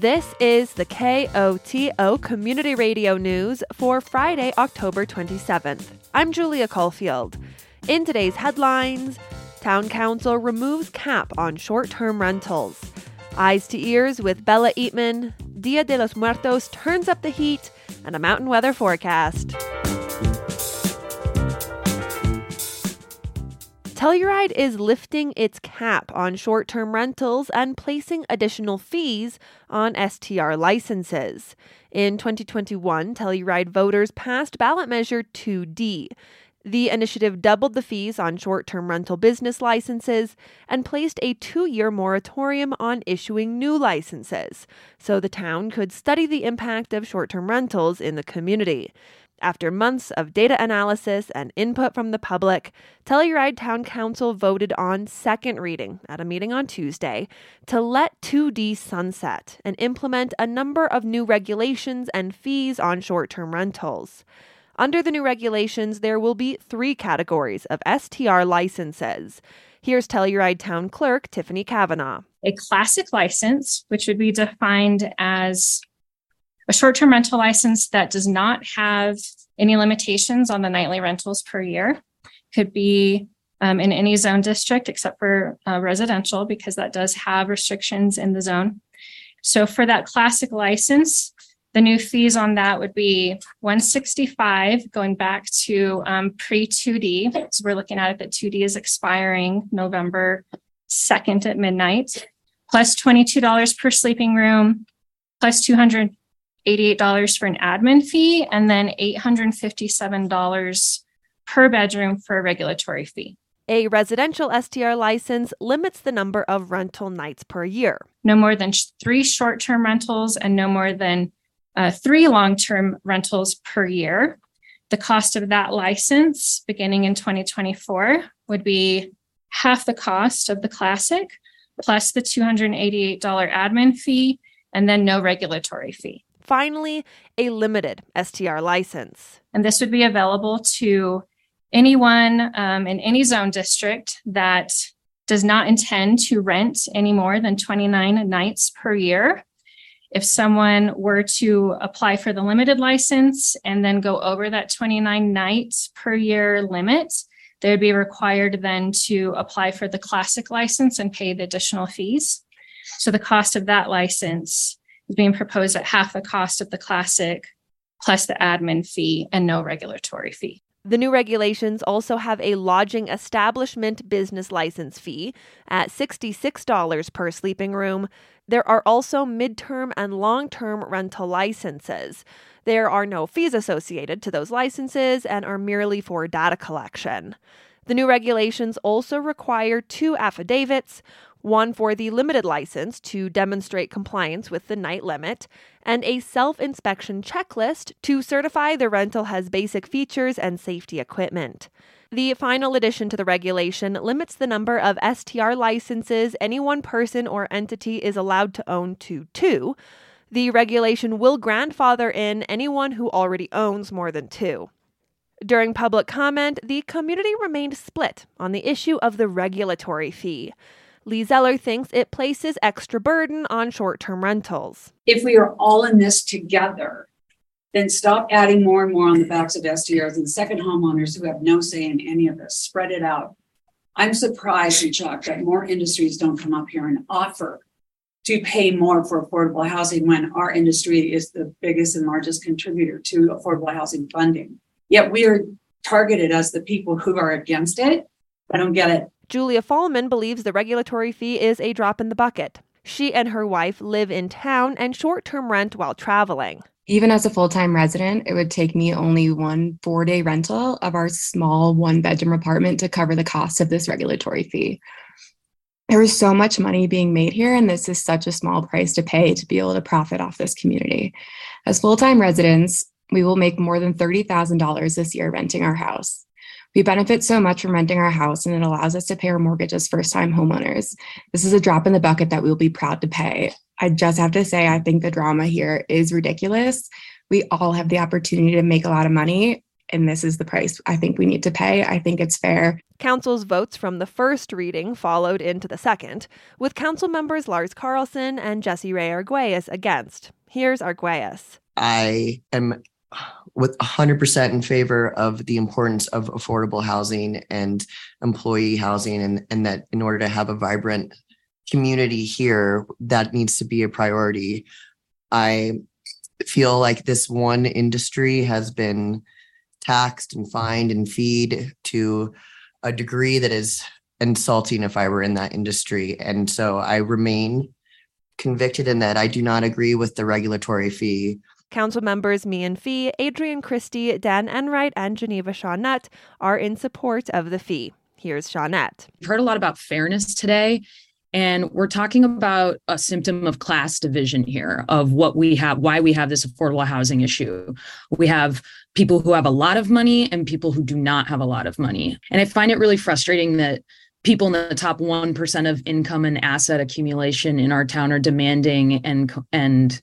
This is the KOTO Community Radio News for Friday, October 27th. I'm Julia Caulfield. In today's headlines, Town Council removes cap on short term rentals. Eyes to ears with Bella Eatman. Dia de los Muertos turns up the heat, and a mountain weather forecast. Telluride is lifting its cap on short term rentals and placing additional fees on STR licenses. In 2021, Telluride voters passed ballot measure 2D. The initiative doubled the fees on short term rental business licenses and placed a two year moratorium on issuing new licenses, so the town could study the impact of short term rentals in the community. After months of data analysis and input from the public, Telluride Town Council voted on second reading at a meeting on Tuesday to let 2D sunset and implement a number of new regulations and fees on short term rentals. Under the new regulations, there will be three categories of STR licenses. Here's Telluride Town Clerk Tiffany Kavanaugh. A classic license, which would be defined as a short term rental license that does not have any limitations on the nightly rentals per year could be um, in any zone district except for uh, residential, because that does have restrictions in the zone. So for that classic license, the new fees on that would be 165 going back to um, pre 2D. So we're looking at it that 2D is expiring November 2nd at midnight, plus $22 per sleeping room, plus 200 $88 for an admin fee, and then $857 per bedroom for a regulatory fee. A residential STR license limits the number of rental nights per year. No more than three short term rentals and no more than uh, three long term rentals per year. The cost of that license beginning in 2024 would be half the cost of the classic plus the $288 admin fee and then no regulatory fee finally, a limited STR license. And this would be available to anyone um, in any zone district that does not intend to rent any more than 29 nights per year. If someone were to apply for the limited license and then go over that 29 nights per year limit, they would be required then to apply for the classic license and pay the additional fees. So the cost of that license is being proposed at half the cost of the classic plus the admin fee and no regulatory fee. The new regulations also have a lodging establishment business license fee at $66 per sleeping room. There are also midterm and long term rental licenses. There are no fees associated to those licenses and are merely for data collection. The new regulations also require two affidavits one for the limited license to demonstrate compliance with the night limit, and a self inspection checklist to certify the rental has basic features and safety equipment. The final addition to the regulation limits the number of STR licenses any one person or entity is allowed to own to two. The regulation will grandfather in anyone who already owns more than two. During public comment, the community remained split on the issue of the regulatory fee. Lee Zeller thinks it places extra burden on short term rentals. If we are all in this together, then stop adding more and more on the backs of STRs and second homeowners who have no say in any of this. Spread it out. I'm surprised and shocked that more industries don't come up here and offer to pay more for affordable housing when our industry is the biggest and largest contributor to affordable housing funding. Yet we are targeted as the people who are against it. I don't get it. Julia Fallman believes the regulatory fee is a drop in the bucket. She and her wife live in town and short term rent while traveling. Even as a full time resident, it would take me only one four day rental of our small one bedroom apartment to cover the cost of this regulatory fee. There is so much money being made here, and this is such a small price to pay to be able to profit off this community. As full time residents, we will make more than $30,000 this year renting our house. We benefit so much from renting our house and it allows us to pay our mortgage as first time homeowners. This is a drop in the bucket that we'll be proud to pay. I just have to say, I think the drama here is ridiculous. We all have the opportunity to make a lot of money and this is the price I think we need to pay. I think it's fair. Council's votes from the first reading followed into the second, with council members Lars Carlson and Jesse Rae Arguelles against. Here's Arguelles. I am with 100% in favor of the importance of affordable housing and employee housing and, and that in order to have a vibrant community here that needs to be a priority. I feel like this one industry has been taxed and fined and feed to a degree that is insulting if i were in that industry. And so i remain convicted in that. I do not agree with the regulatory fee Council members Meehan Fee, Adrian Christie, Dan Enright, and Geneva Shaunette are in support of the fee. Here's Shaunette. We've heard a lot about fairness today. And we're talking about a symptom of class division here of what we have, why we have this affordable housing issue. We have people who have a lot of money and people who do not have a lot of money. And I find it really frustrating that people in the top 1% of income and asset accumulation in our town are demanding and and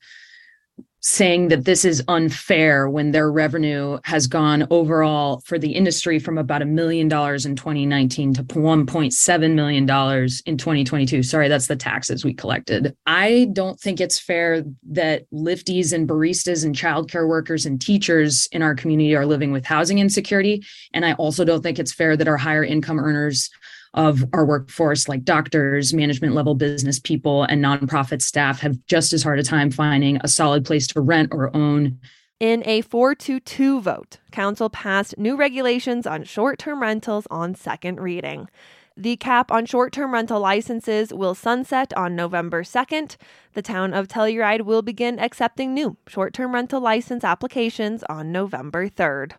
saying that this is unfair when their revenue has gone overall for the industry from about a million dollars in 2019 to 1.7 million dollars in 2022 sorry that's the taxes we collected. I don't think it's fair that lifties and baristas and childcare workers and teachers in our community are living with housing insecurity and i also don't think it's fair that our higher income earners of our workforce, like doctors, management level business people, and nonprofit staff, have just as hard a time finding a solid place to rent or own. In a 4 to 2 vote, Council passed new regulations on short term rentals on second reading. The cap on short term rental licenses will sunset on November 2nd. The town of Telluride will begin accepting new short term rental license applications on November 3rd.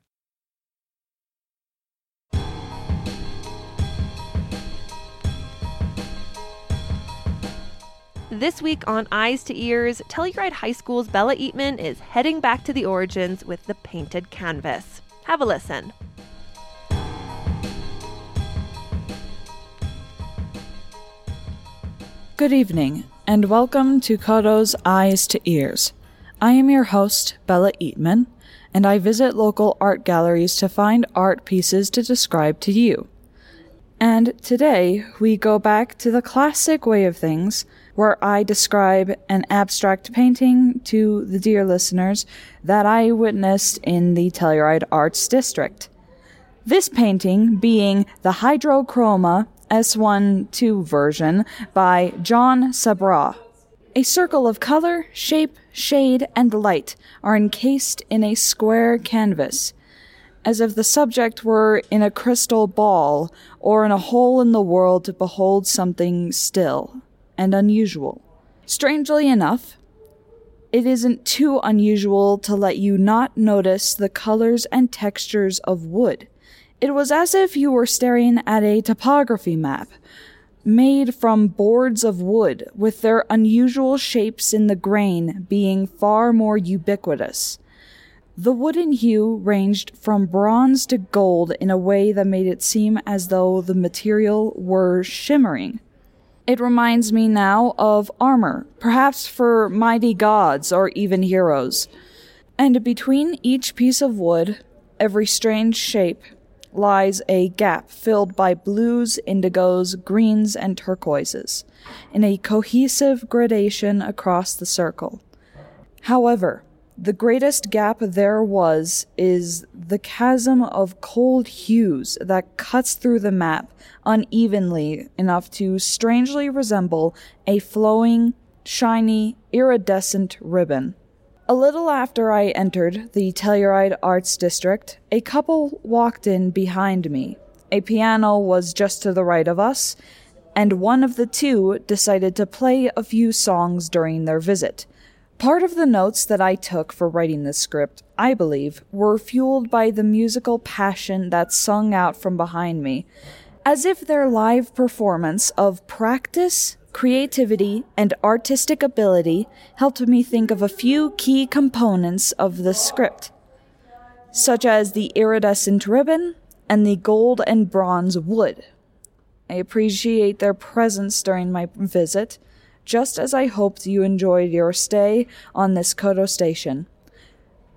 This week on Eyes to Ears, Telluride High School's Bella Eatman is heading back to the origins with the painted canvas. Have a listen. Good evening, and welcome to KOTO's Eyes to Ears. I am your host, Bella Eatman, and I visit local art galleries to find art pieces to describe to you. And today, we go back to the classic way of things where I describe an abstract painting to the dear listeners that I witnessed in the Telluride Arts District. This painting being the Hydrochroma S1 2 version by John Sabra. A circle of color, shape, shade, and light are encased in a square canvas, as if the subject were in a crystal ball or in a hole in the world to behold something still and unusual. Strangely enough, it isn't too unusual to let you not notice the colors and textures of wood. It was as if you were staring at a topography map, made from boards of wood, with their unusual shapes in the grain being far more ubiquitous. The wooden hue ranged from bronze to gold in a way that made it seem as though the material were shimmering. It reminds me now of armor, perhaps for mighty gods or even heroes. And between each piece of wood, every strange shape, lies a gap filled by blues, indigos, greens, and turquoises, in a cohesive gradation across the circle. However, the greatest gap there was is the chasm of cold hues that cuts through the map unevenly enough to strangely resemble a flowing, shiny, iridescent ribbon. A little after I entered the Telluride Arts District, a couple walked in behind me. A piano was just to the right of us, and one of the two decided to play a few songs during their visit. Part of the notes that I took for writing this script, I believe, were fueled by the musical passion that sung out from behind me, as if their live performance of practice, creativity, and artistic ability helped me think of a few key components of the script, such as the iridescent ribbon and the gold and bronze wood. I appreciate their presence during my visit just as I hoped you enjoyed your stay on this KOTO station.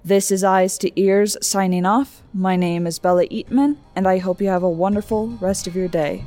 This is Eyes to Ears signing off. My name is Bella Eatman, and I hope you have a wonderful rest of your day.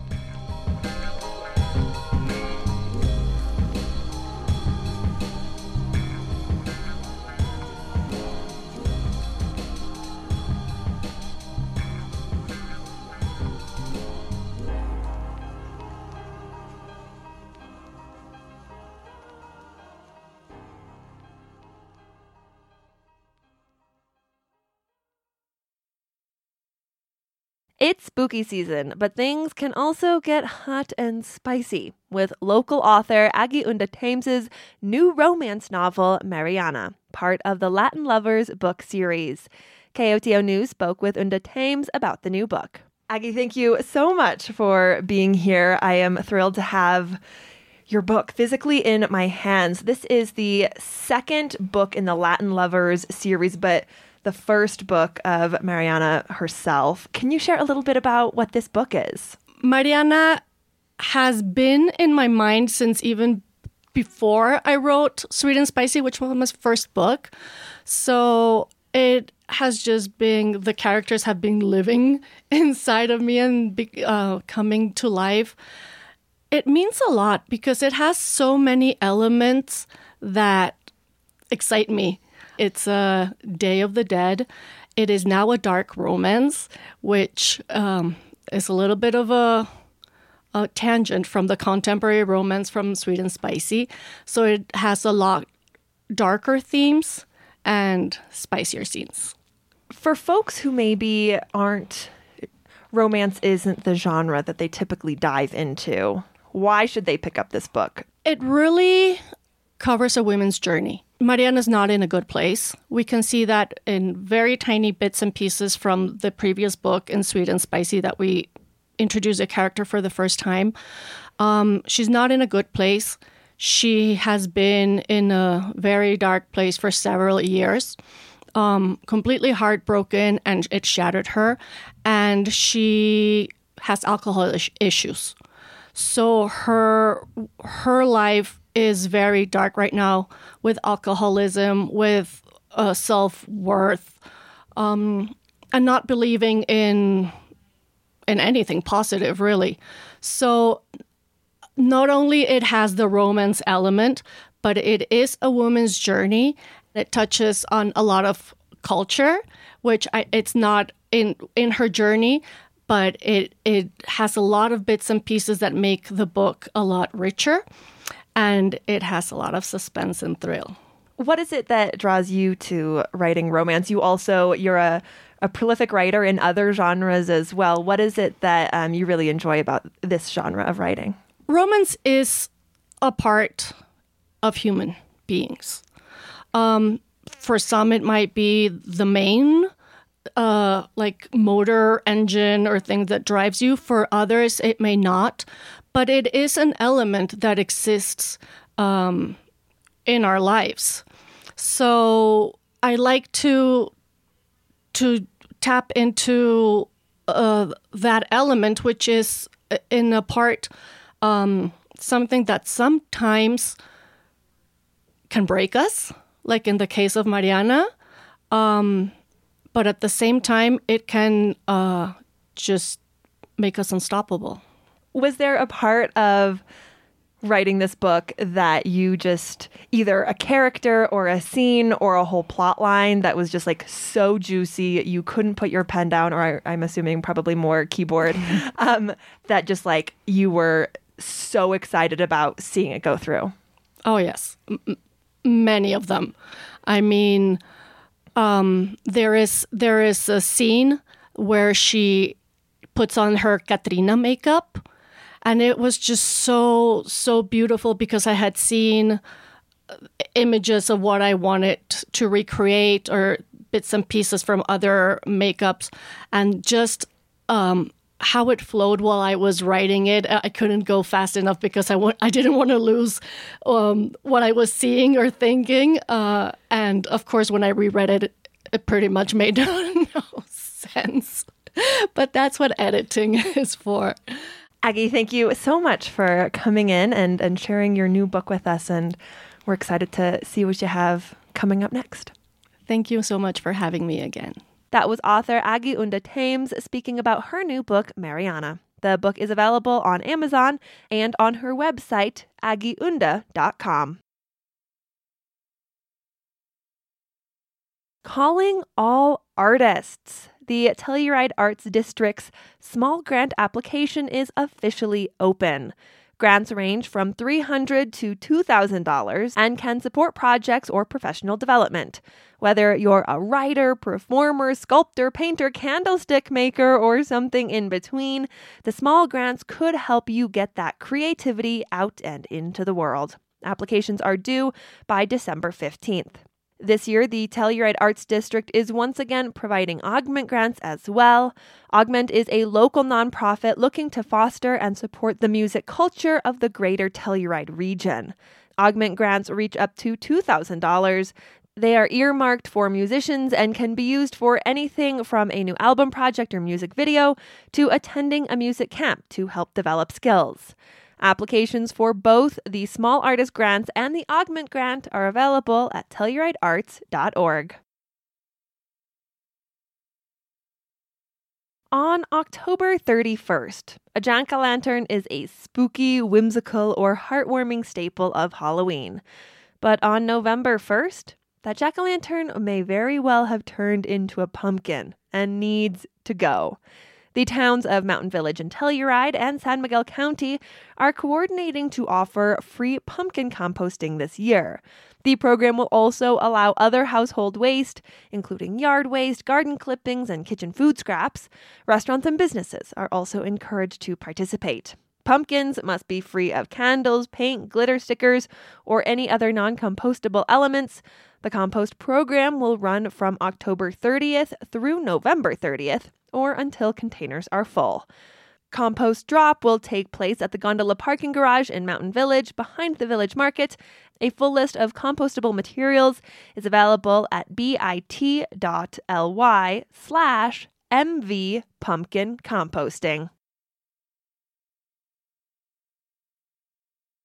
Spooky season, but things can also get hot and spicy with local author Aggie Unda Thames's new romance novel, Mariana, part of the Latin Lovers book series. KOTO News spoke with Unda Thames about the new book. Aggie, thank you so much for being here. I am thrilled to have your book physically in my hands. This is the second book in the Latin Lovers series, but the first book of Mariana herself. Can you share a little bit about what this book is? Mariana has been in my mind since even before I wrote Sweet and Spicy, which was my first book. So it has just been the characters have been living inside of me and be, uh, coming to life. It means a lot because it has so many elements that excite me. It's a Day of the Dead. It is now a dark romance, which um, is a little bit of a, a tangent from the contemporary romance from Sweet and Spicy. So it has a lot darker themes and spicier scenes. For folks who maybe aren't, romance isn't the genre that they typically dive into, why should they pick up this book? It really covers a woman's journey. Mariana's not in a good place. We can see that in very tiny bits and pieces from the previous book in Sweet and Spicy that we introduce a character for the first time. Um, she's not in a good place. She has been in a very dark place for several years, um, completely heartbroken, and it shattered her. And she has alcohol issues. So her her life is very dark right now with alcoholism, with uh, self worth, um, and not believing in in anything positive, really. So not only it has the romance element, but it is a woman's journey. It touches on a lot of culture, which I, it's not in in her journey, but it it has a lot of bits and pieces that make the book a lot richer and it has a lot of suspense and thrill. What is it that draws you to writing romance? You also you're a a prolific writer in other genres as well. What is it that um, you really enjoy about this genre of writing? Romance is a part of human beings. Um, for some, it might be the main, uh, like motor engine or thing that drives you. For others, it may not, but it is an element that exists um, in our lives. So I like to to tap into uh, that element, which is uh, in a part um, something that sometimes can break us, like in the case of Mariana. Um, but at the same time, it can uh, just make us unstoppable. Was there a part of writing this book that you just either a character or a scene or a whole plot line that was just like so juicy you couldn't put your pen down or I, am assuming probably more keyboard um, that just like you were so excited about seeing it go through? Oh yes. M- many of them. I mean um, there is there is a scene where she puts on her Katrina makeup and it was just so so beautiful because I had seen uh, images of what I wanted to recreate or bits and pieces from other makeups and just um, how it flowed while I was writing it. I couldn't go fast enough because I I didn't want to lose um, what I was seeing or thinking. Uh, and of course, when I reread it, it pretty much made no sense. But that's what editing is for. Aggie, thank you so much for coming in and, and sharing your new book with us. And we're excited to see what you have coming up next. Thank you so much for having me again. That was author Aggie Unda Thames speaking about her new book, Mariana. The book is available on Amazon and on her website, agiunda.com. Calling all artists. The Telluride Arts District's small grant application is officially open. Grants range from 300 to $2,000 and can support projects or professional development. Whether you're a writer, performer, sculptor, painter, candlestick maker, or something in between, the small grants could help you get that creativity out and into the world. Applications are due by December 15th. This year, the Telluride Arts District is once again providing Augment grants as well. Augment is a local nonprofit looking to foster and support the music culture of the greater Telluride region. Augment grants reach up to $2,000. They are earmarked for musicians and can be used for anything from a new album project or music video to attending a music camp to help develop skills. Applications for both the Small Artist Grants and the Augment Grant are available at telluridearts.org. On October 31st, a jack o' lantern is a spooky, whimsical, or heartwarming staple of Halloween. But on November 1st, that jack o' lantern may very well have turned into a pumpkin and needs to go. The towns of Mountain Village and Telluride and San Miguel County are coordinating to offer free pumpkin composting this year. The program will also allow other household waste, including yard waste, garden clippings, and kitchen food scraps. Restaurants and businesses are also encouraged to participate. Pumpkins must be free of candles, paint, glitter stickers, or any other non compostable elements. The compost program will run from October 30th through November 30th or until containers are full. Compost drop will take place at the gondola parking garage in Mountain Village behind the village market. A full list of compostable materials is available at bit.ly slash mv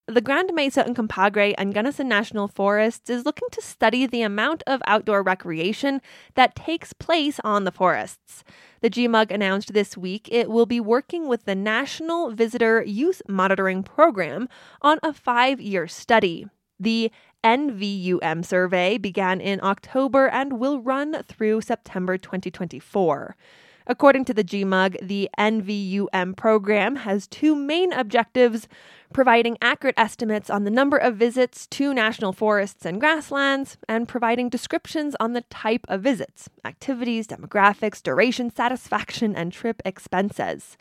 The Grand Mesa Uncompahgre and Gunnison National Forests is looking to study the amount of outdoor recreation that takes place on the forests. The GMUG announced this week it will be working with the National Visitor Use Monitoring Program on a five year study. The NVUM survey began in October and will run through September 2024. According to the GMUG, the NVUM program has two main objectives providing accurate estimates on the number of visits to national forests and grasslands, and providing descriptions on the type of visits, activities, demographics, duration, satisfaction, and trip expenses.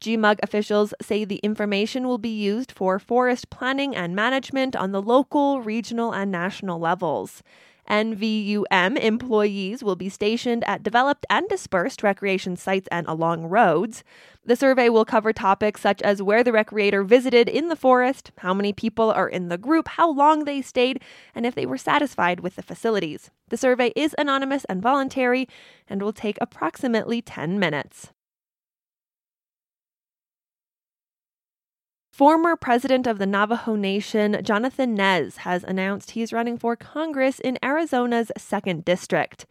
GMUG officials say the information will be used for forest planning and management on the local, regional, and national levels. NVUM employees will be stationed at developed and dispersed recreation sites and along roads. The survey will cover topics such as where the recreator visited in the forest, how many people are in the group, how long they stayed, and if they were satisfied with the facilities. The survey is anonymous and voluntary and will take approximately 10 minutes. Former president of the Navajo Nation, Jonathan Nez, has announced he's running for Congress in Arizona's 2nd District.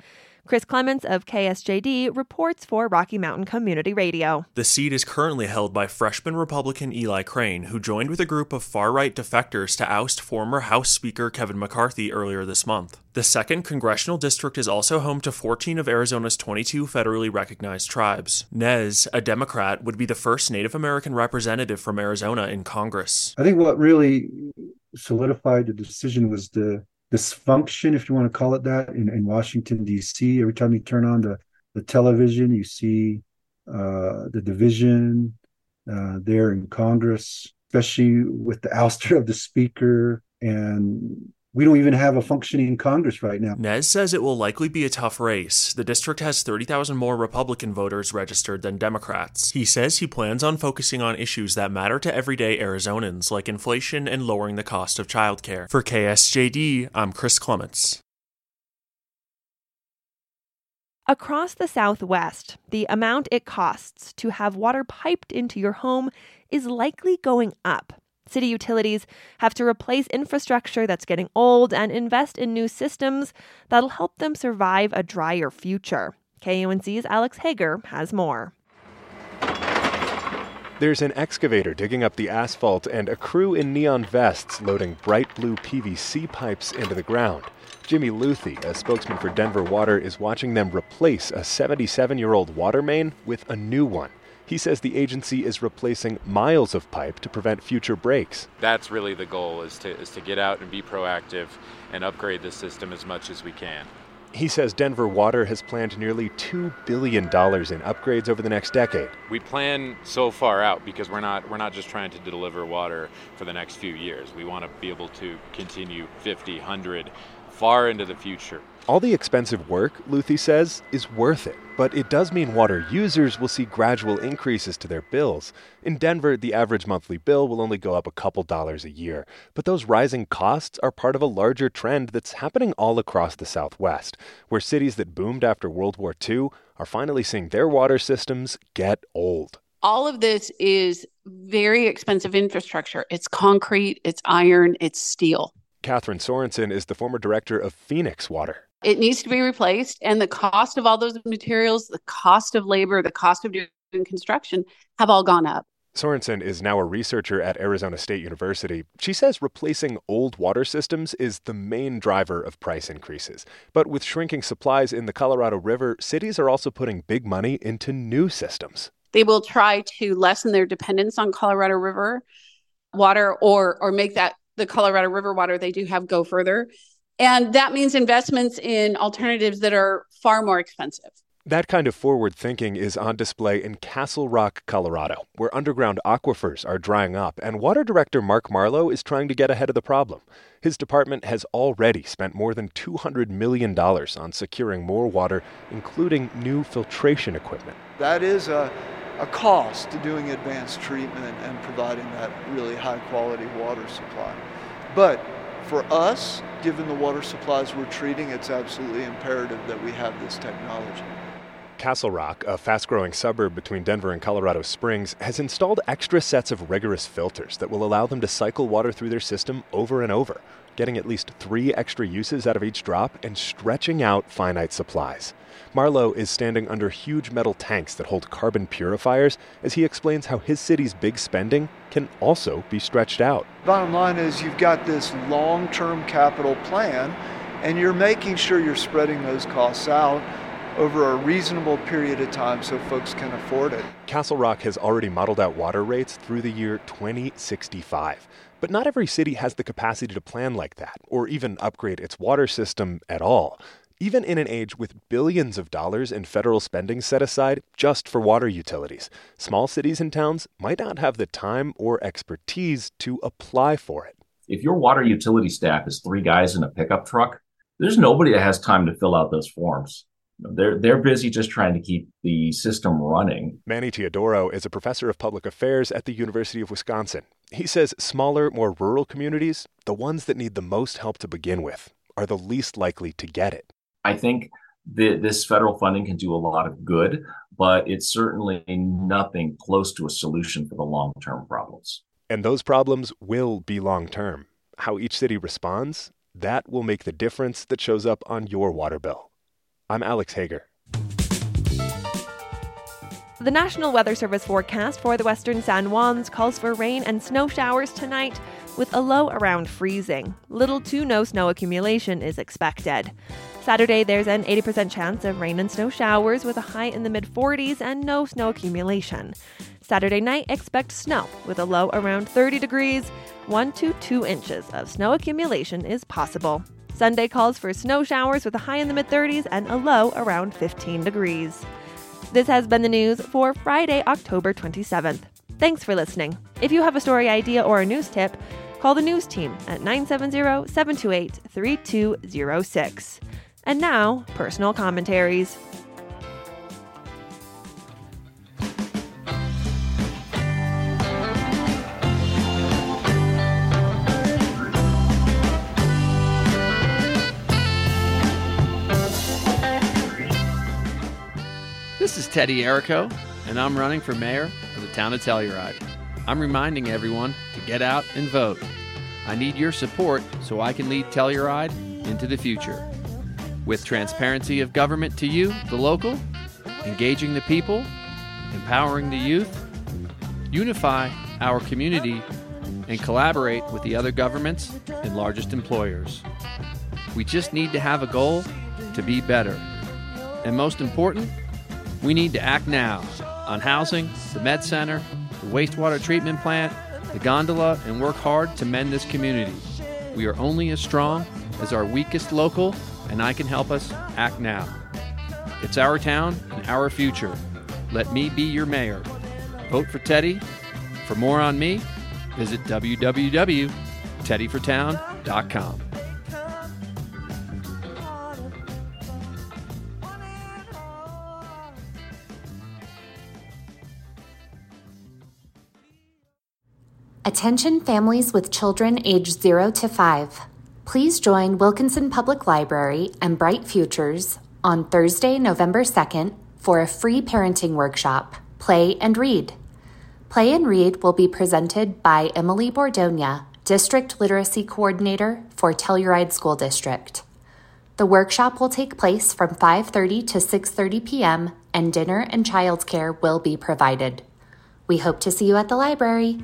Chris Clements of KSJD reports for Rocky Mountain Community Radio. The seat is currently held by freshman Republican Eli Crane, who joined with a group of far right defectors to oust former House Speaker Kevin McCarthy earlier this month. The 2nd Congressional District is also home to 14 of Arizona's 22 federally recognized tribes. Nez, a Democrat, would be the first Native American representative from Arizona in Congress. I think what really solidified the decision was the dysfunction, if you want to call it that, in, in Washington, D.C. Every time you turn on the, the television, you see uh, the division uh, there in Congress, especially with the ouster of the speaker and we don't even have a functioning Congress right now. Nez says it will likely be a tough race. The district has 30,000 more Republican voters registered than Democrats. He says he plans on focusing on issues that matter to everyday Arizonans, like inflation and lowering the cost of childcare. For KSJD, I'm Chris Clements. Across the Southwest, the amount it costs to have water piped into your home is likely going up City utilities have to replace infrastructure that's getting old and invest in new systems that'll help them survive a drier future. KUNC's Alex Hager has more. There's an excavator digging up the asphalt and a crew in neon vests loading bright blue PVC pipes into the ground. Jimmy Luthi, a spokesman for Denver Water, is watching them replace a 77 year old water main with a new one. He says the agency is replacing miles of pipe to prevent future breaks. That's really the goal is to, is to get out and be proactive and upgrade the system as much as we can. He says Denver Water has planned nearly $2 billion in upgrades over the next decade. We plan so far out because we're not we're not just trying to deliver water for the next few years. We want to be able to continue 50, 100 far into the future. All the expensive work, Luthi says, is worth it, but it does mean water users will see gradual increases to their bills. In Denver, the average monthly bill will only go up a couple dollars a year, but those rising costs are part of a larger trend that's happening all across the Southwest, where cities that boomed after World War II are finally seeing their water systems get old. All of this is very expensive infrastructure. It's concrete, it's iron, it's steel. Kathryn Sorensen is the former director of Phoenix Water. It needs to be replaced, and the cost of all those materials, the cost of labor, the cost of doing construction have all gone up. Sorensen is now a researcher at Arizona State University. She says replacing old water systems is the main driver of price increases. But with shrinking supplies in the Colorado River, cities are also putting big money into new systems. They will try to lessen their dependence on Colorado River water or or make that the Colorado River water they do have go further. And that means investments in alternatives that are far more expensive. That kind of forward thinking is on display in Castle Rock, Colorado, where underground aquifers are drying up, and Water Director Mark Marlowe is trying to get ahead of the problem. His department has already spent more than $200 million on securing more water, including new filtration equipment. That is a, a cost to doing advanced treatment and providing that really high quality water supply. But for us, given the water supplies we're treating, it's absolutely imperative that we have this technology. Castle Rock, a fast growing suburb between Denver and Colorado Springs, has installed extra sets of rigorous filters that will allow them to cycle water through their system over and over, getting at least three extra uses out of each drop and stretching out finite supplies. Marlowe is standing under huge metal tanks that hold carbon purifiers as he explains how his city's big spending can also be stretched out. Bottom line is you've got this long term capital plan, and you're making sure you're spreading those costs out over a reasonable period of time so folks can afford it. Castle Rock has already modeled out water rates through the year 2065. But not every city has the capacity to plan like that, or even upgrade its water system at all. Even in an age with billions of dollars in federal spending set aside just for water utilities, small cities and towns might not have the time or expertise to apply for it. If your water utility staff is three guys in a pickup truck, there's nobody that has time to fill out those forms. They're they're busy just trying to keep the system running. Manny Teodoro is a professor of public affairs at the University of Wisconsin. He says smaller, more rural communities, the ones that need the most help to begin with, are the least likely to get it. I think that this federal funding can do a lot of good, but it's certainly nothing close to a solution for the long-term problems. And those problems will be long term. How each city responds, that will make the difference that shows up on your water bill. I'm Alex Hager. The National Weather Service forecast for the western San Juans calls for rain and snow showers tonight, with a low around freezing. Little to no snow accumulation is expected. Saturday, there's an 80% chance of rain and snow showers with a high in the mid 40s and no snow accumulation. Saturday night, expect snow with a low around 30 degrees. 1 to 2 inches of snow accumulation is possible. Sunday calls for snow showers with a high in the mid 30s and a low around 15 degrees. This has been the news for Friday, October 27th. Thanks for listening. If you have a story idea or a news tip, call the news team at 970 728 3206. And now, personal commentaries. This is Teddy Errico, and I'm running for mayor of the town of Telluride. I'm reminding everyone to get out and vote. I need your support so I can lead Telluride into the future. With transparency of government to you, the local, engaging the people, empowering the youth, unify our community, and collaborate with the other governments and largest employers. We just need to have a goal to be better. And most important, we need to act now on housing, the med center, the wastewater treatment plant, the gondola, and work hard to mend this community. We are only as strong as our weakest local, and I can help us act now. It's our town and our future. Let me be your mayor. Vote for Teddy. For more on me, visit www.teddyfortown.com. Attention families with children age 0 to 5. Please join Wilkinson Public Library and Bright Futures on Thursday, November 2nd for a free parenting workshop, Play and Read. Play and Read will be presented by Emily Bordogna, District Literacy Coordinator for Telluride School District. The workshop will take place from 5:30 to 6:30 p.m. and dinner and childcare will be provided. We hope to see you at the library.